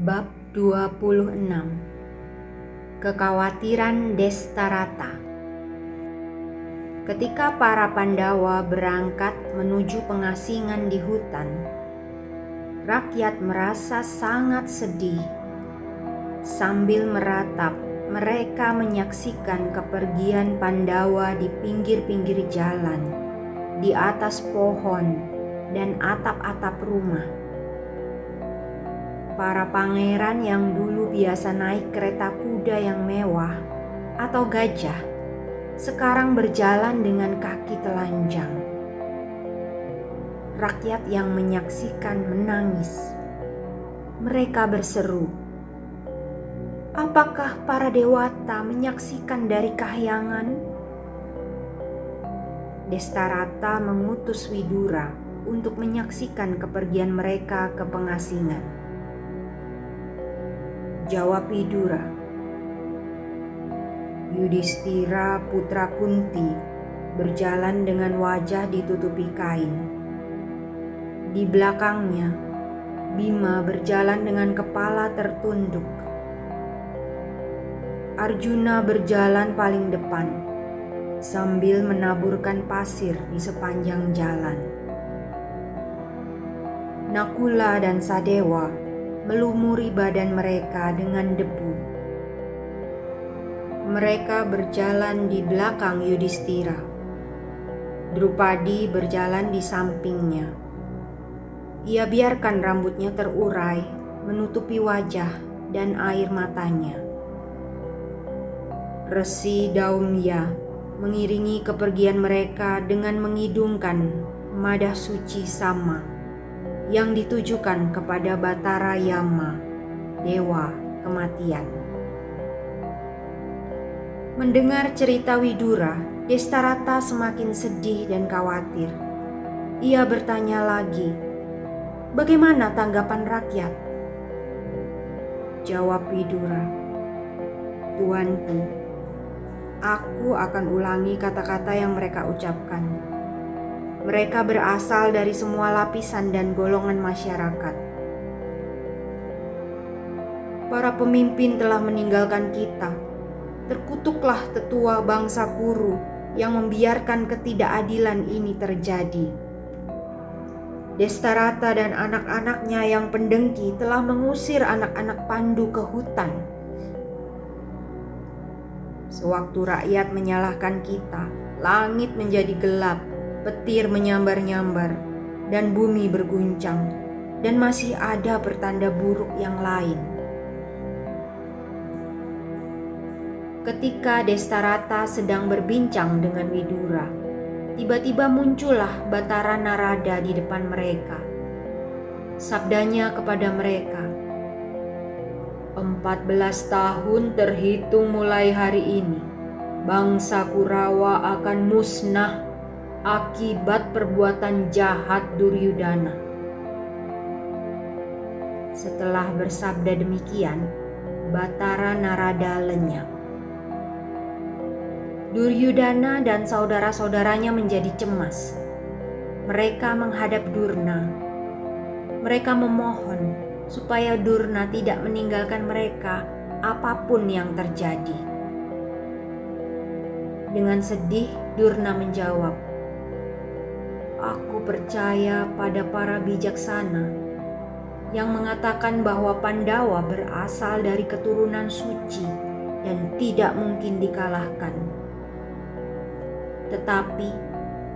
Bab 26 Kekhawatiran Destarata Ketika para Pandawa berangkat menuju pengasingan di hutan, rakyat merasa sangat sedih. Sambil meratap, mereka menyaksikan kepergian Pandawa di pinggir-pinggir jalan, di atas pohon, dan atap-atap rumah para pangeran yang dulu biasa naik kereta kuda yang mewah atau gajah, sekarang berjalan dengan kaki telanjang. Rakyat yang menyaksikan menangis. Mereka berseru, "Apakah para dewata menyaksikan dari kahyangan?" Destarata mengutus Widura untuk menyaksikan kepergian mereka ke pengasingan. Jawab Widura. Yudhistira putra Kunti berjalan dengan wajah ditutupi kain. Di belakangnya, Bima berjalan dengan kepala tertunduk. Arjuna berjalan paling depan sambil menaburkan pasir di sepanjang jalan. Nakula dan Sadewa melumuri badan mereka dengan debu. Mereka berjalan di belakang Yudhistira. Drupadi berjalan di sampingnya. Ia biarkan rambutnya terurai, menutupi wajah dan air matanya. Resi Daumya mengiringi kepergian mereka dengan mengidungkan madah suci sama yang ditujukan kepada Batara Yama, dewa kematian. Mendengar cerita Widura, Destarata semakin sedih dan khawatir. Ia bertanya lagi, "Bagaimana tanggapan rakyat?" Jawab Widura, "Tuanku, aku akan ulangi kata-kata yang mereka ucapkan." Mereka berasal dari semua lapisan dan golongan masyarakat. Para pemimpin telah meninggalkan kita. Terkutuklah tetua bangsa Kuru yang membiarkan ketidakadilan ini terjadi. Destarata dan anak-anaknya yang pendengki telah mengusir anak-anak Pandu ke hutan. Sewaktu rakyat menyalahkan kita, langit menjadi gelap petir menyambar-nyambar, dan bumi berguncang, dan masih ada pertanda buruk yang lain. Ketika Destarata sedang berbincang dengan Widura, tiba-tiba muncullah Batara Narada di depan mereka. Sabdanya kepada mereka, Empat belas tahun terhitung mulai hari ini, bangsa Kurawa akan musnah akibat perbuatan jahat Duryudana. Setelah bersabda demikian, Batara Narada lenyap. Duryudana dan saudara-saudaranya menjadi cemas. Mereka menghadap Durna. Mereka memohon supaya Durna tidak meninggalkan mereka apa pun yang terjadi. Dengan sedih, Durna menjawab, Aku percaya pada para bijaksana yang mengatakan bahwa Pandawa berasal dari keturunan suci dan tidak mungkin dikalahkan. Tetapi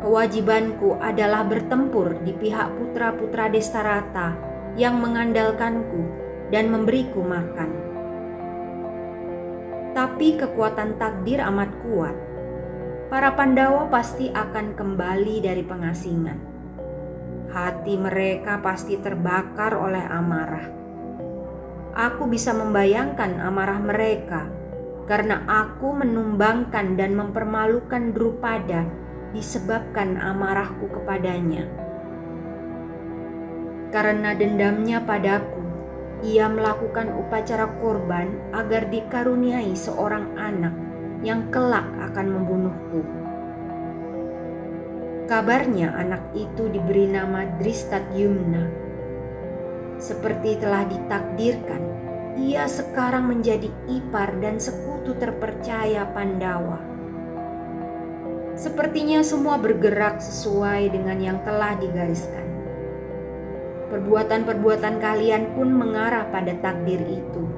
kewajibanku adalah bertempur di pihak putra-putra Destarata yang mengandalkanku dan memberiku makan. Tapi kekuatan takdir amat kuat. Para Pandawa pasti akan kembali dari pengasingan. Hati mereka pasti terbakar oleh amarah. Aku bisa membayangkan amarah mereka karena aku menumbangkan dan mempermalukan Drupada disebabkan amarahku kepadanya. Karena dendamnya padaku, ia melakukan upacara korban agar dikaruniai seorang anak yang kelak akan membunuhku. Kabarnya anak itu diberi nama Dristat Yumna. Seperti telah ditakdirkan, ia sekarang menjadi ipar dan sekutu terpercaya Pandawa. Sepertinya semua bergerak sesuai dengan yang telah digariskan. Perbuatan-perbuatan kalian pun mengarah pada takdir itu.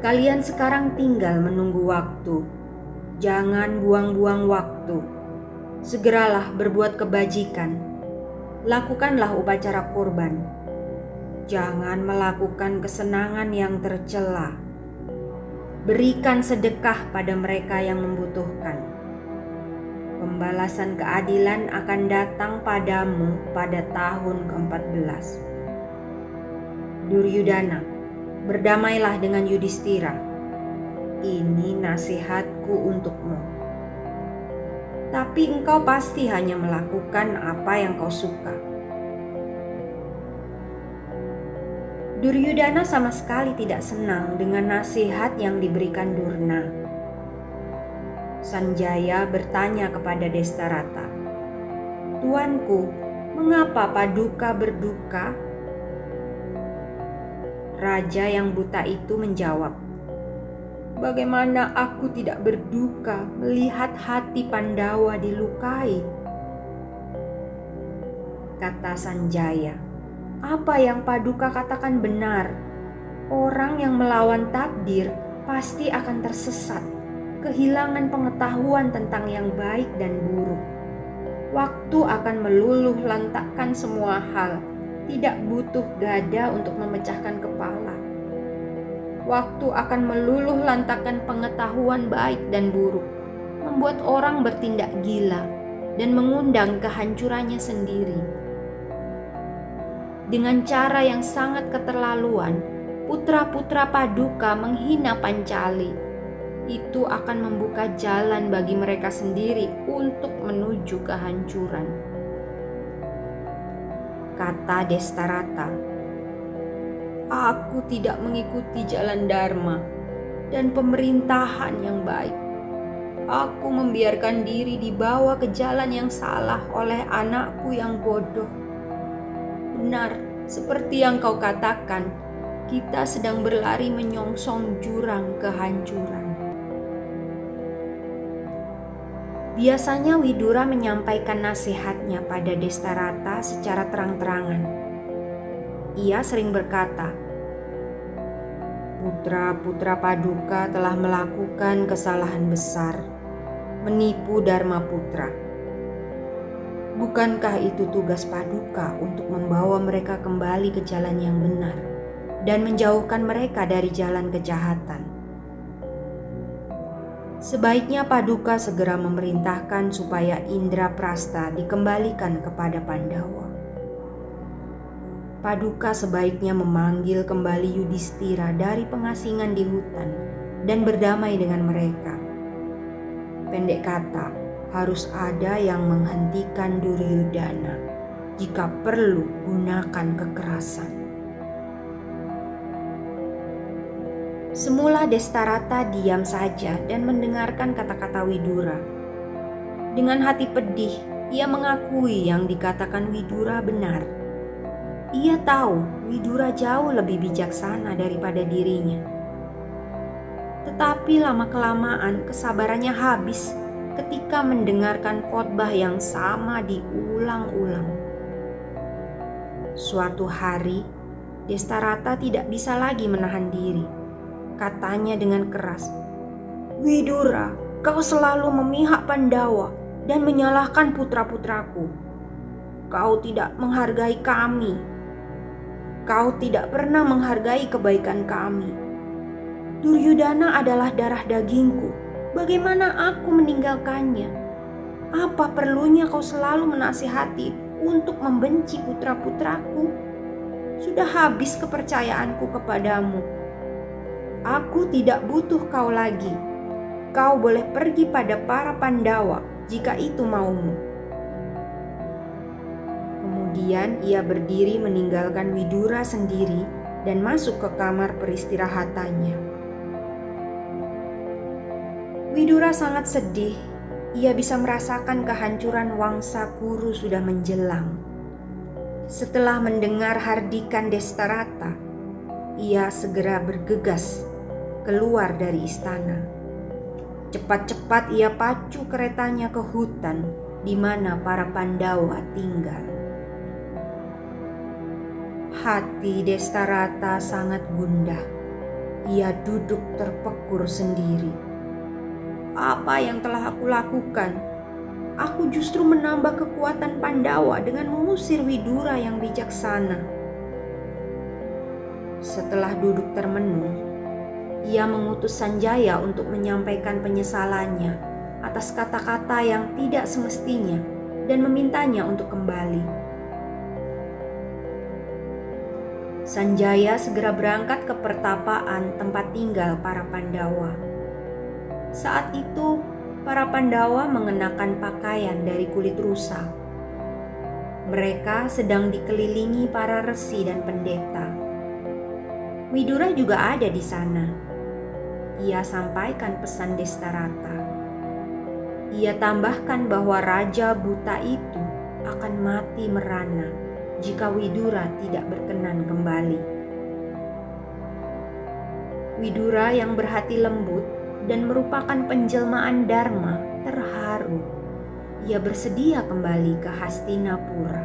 Kalian sekarang tinggal menunggu waktu. Jangan buang-buang waktu. Segeralah berbuat kebajikan. Lakukanlah upacara kurban. Jangan melakukan kesenangan yang tercela. Berikan sedekah pada mereka yang membutuhkan pembalasan keadilan akan datang padamu pada tahun ke-14. Duryudana, berdamailah dengan Yudhistira. Ini nasihatku untukmu. Tapi engkau pasti hanya melakukan apa yang kau suka. Duryudana sama sekali tidak senang dengan nasihat yang diberikan Durna Sanjaya bertanya kepada Destarata, Tuanku, mengapa Paduka berduka? Raja yang buta itu menjawab, Bagaimana aku tidak berduka melihat hati Pandawa dilukai? Kata Sanjaya, apa yang Paduka katakan benar. Orang yang melawan takdir pasti akan tersesat kehilangan pengetahuan tentang yang baik dan buruk. Waktu akan meluluh lantakkan semua hal, tidak butuh gada untuk memecahkan kepala. Waktu akan meluluh lantakkan pengetahuan baik dan buruk, membuat orang bertindak gila dan mengundang kehancurannya sendiri. Dengan cara yang sangat keterlaluan, putra-putra Paduka menghina Pancali itu akan membuka jalan bagi mereka sendiri untuk menuju kehancuran. Kata Destarata, Aku tidak mengikuti jalan Dharma dan pemerintahan yang baik. Aku membiarkan diri dibawa ke jalan yang salah oleh anakku yang bodoh. Benar, seperti yang kau katakan, kita sedang berlari menyongsong jurang kehancuran. Biasanya Widura menyampaikan nasihatnya pada Destarata secara terang-terangan. Ia sering berkata, Putra-putra Paduka telah melakukan kesalahan besar, menipu Dharma Putra. Bukankah itu tugas Paduka untuk membawa mereka kembali ke jalan yang benar dan menjauhkan mereka dari jalan kejahatan? Sebaiknya Paduka segera memerintahkan supaya Indra Prasta dikembalikan kepada Pandawa. Paduka sebaiknya memanggil kembali Yudhistira dari pengasingan di hutan dan berdamai dengan mereka. Pendek kata, harus ada yang menghentikan Duryudana. Jika perlu, gunakan kekerasan. Semula Destarata diam saja dan mendengarkan kata-kata Widura. Dengan hati pedih, ia mengakui yang dikatakan Widura benar. Ia tahu Widura jauh lebih bijaksana daripada dirinya. Tetapi lama-kelamaan kesabarannya habis ketika mendengarkan khotbah yang sama diulang-ulang. Suatu hari, Destarata tidak bisa lagi menahan diri katanya dengan keras. Widura, kau selalu memihak Pandawa, dan menyalahkan putra-putraku. Kau tidak menghargai kami. Kau tidak pernah menghargai kebaikan kami. Duryudana adalah darah dagingku. Bagaimana aku meninggalkannya? Apa perlunya kau selalu menasihati untuk membenci putra-putraku? Sudah habis kepercayaanku kepadamu. Aku tidak butuh kau lagi. Kau boleh pergi pada para Pandawa jika itu maumu. Kemudian ia berdiri meninggalkan Widura sendiri dan masuk ke kamar peristirahatannya. Widura sangat sedih. Ia bisa merasakan kehancuran Wangsa Kuru sudah menjelang. Setelah mendengar hardikan Destarata, ia segera bergegas keluar dari istana. Cepat-cepat ia pacu keretanya ke hutan di mana para Pandawa tinggal. Hati Destarata sangat gundah. Ia duduk terpekur sendiri. Apa yang telah aku lakukan? Aku justru menambah kekuatan Pandawa dengan mengusir Widura yang bijaksana. Setelah duduk termenung, ia mengutus Sanjaya untuk menyampaikan penyesalannya atas kata-kata yang tidak semestinya dan memintanya untuk kembali. Sanjaya segera berangkat ke pertapaan tempat tinggal para Pandawa. Saat itu, para Pandawa mengenakan pakaian dari kulit rusa. Mereka sedang dikelilingi para resi dan pendeta. Widura juga ada di sana ia sampaikan pesan Destarata. Ia tambahkan bahwa Raja Buta itu akan mati merana jika Widura tidak berkenan kembali. Widura yang berhati lembut dan merupakan penjelmaan Dharma terharu. Ia bersedia kembali ke Hastinapura.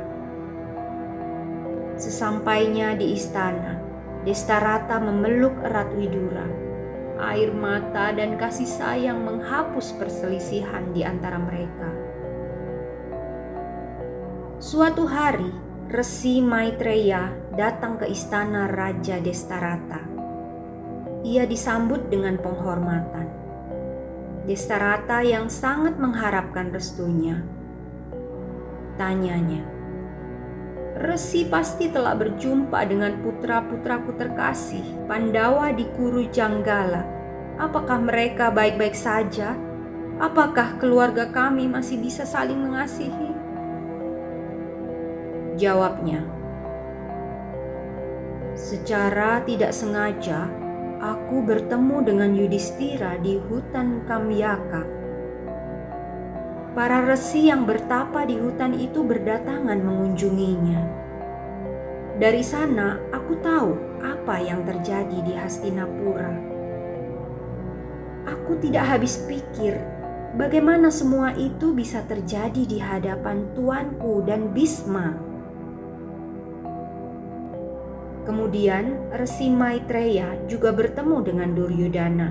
Sesampainya di istana, Destarata memeluk erat Widura air mata dan kasih sayang menghapus perselisihan di antara mereka. Suatu hari, Resi Maitreya datang ke istana Raja Destarata. Ia disambut dengan penghormatan. Destarata yang sangat mengharapkan restunya. Tanyanya, Resi pasti telah berjumpa dengan putra-putraku terkasih, Pandawa di Kuru Janggala. Apakah mereka baik-baik saja? Apakah keluarga kami masih bisa saling mengasihi? Jawabnya, secara tidak sengaja aku bertemu dengan Yudhistira di hutan Kamyaka Para resi yang bertapa di hutan itu berdatangan mengunjunginya. Dari sana, aku tahu apa yang terjadi di Hastinapura. Aku tidak habis pikir bagaimana semua itu bisa terjadi di hadapan tuanku dan Bisma. Kemudian Resi Maitreya juga bertemu dengan Duryudana.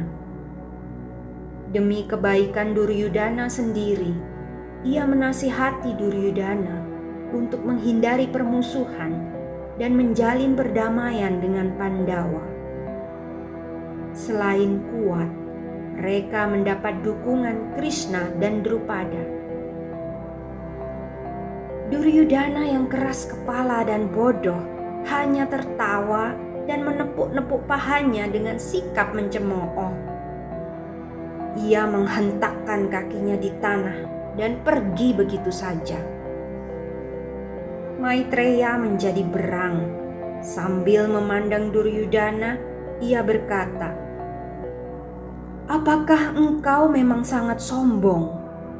Demi kebaikan Duryudana sendiri, ia menasihati Duryudana untuk menghindari permusuhan dan menjalin perdamaian dengan Pandawa. Selain kuat, mereka mendapat dukungan Krishna dan Drupada. Duryudana yang keras kepala dan bodoh hanya tertawa dan menepuk-nepuk pahanya dengan sikap mencemooh. Ia menghentakkan kakinya di tanah dan pergi begitu saja. Maitreya menjadi berang. Sambil memandang Duryudana, ia berkata, "Apakah engkau memang sangat sombong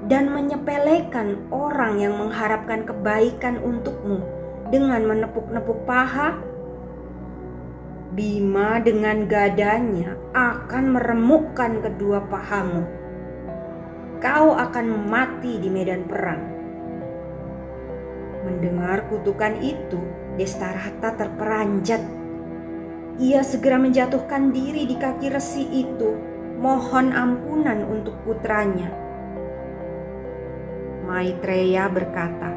dan menyepelekan orang yang mengharapkan kebaikan untukmu dengan menepuk-nepuk paha?" Bima dengan gadanya akan meremukkan kedua pahamu kau akan mati di medan perang. Mendengar kutukan itu, Destarata terperanjat. Ia segera menjatuhkan diri di kaki resi itu, mohon ampunan untuk putranya. Maitreya berkata,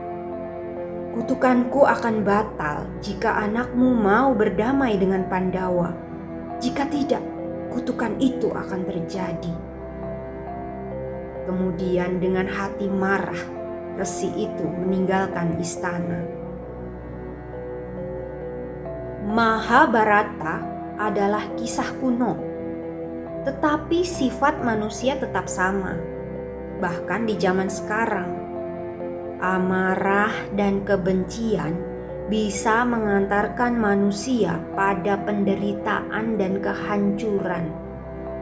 Kutukanku akan batal jika anakmu mau berdamai dengan Pandawa. Jika tidak, kutukan itu akan terjadi. Kemudian dengan hati marah, Resi itu meninggalkan istana. Mahabharata adalah kisah kuno, tetapi sifat manusia tetap sama. Bahkan di zaman sekarang, amarah dan kebencian bisa mengantarkan manusia pada penderitaan dan kehancuran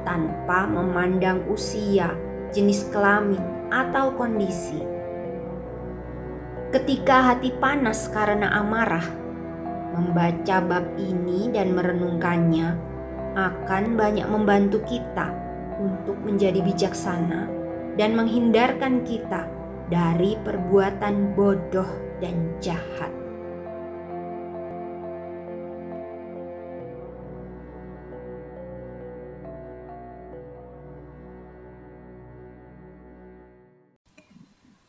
tanpa memandang usia, jenis kelamin, atau kondisi. Ketika hati panas karena amarah, membaca bab ini dan merenungkannya akan banyak membantu kita untuk menjadi bijaksana dan menghindarkan kita dari perbuatan bodoh dan jahat.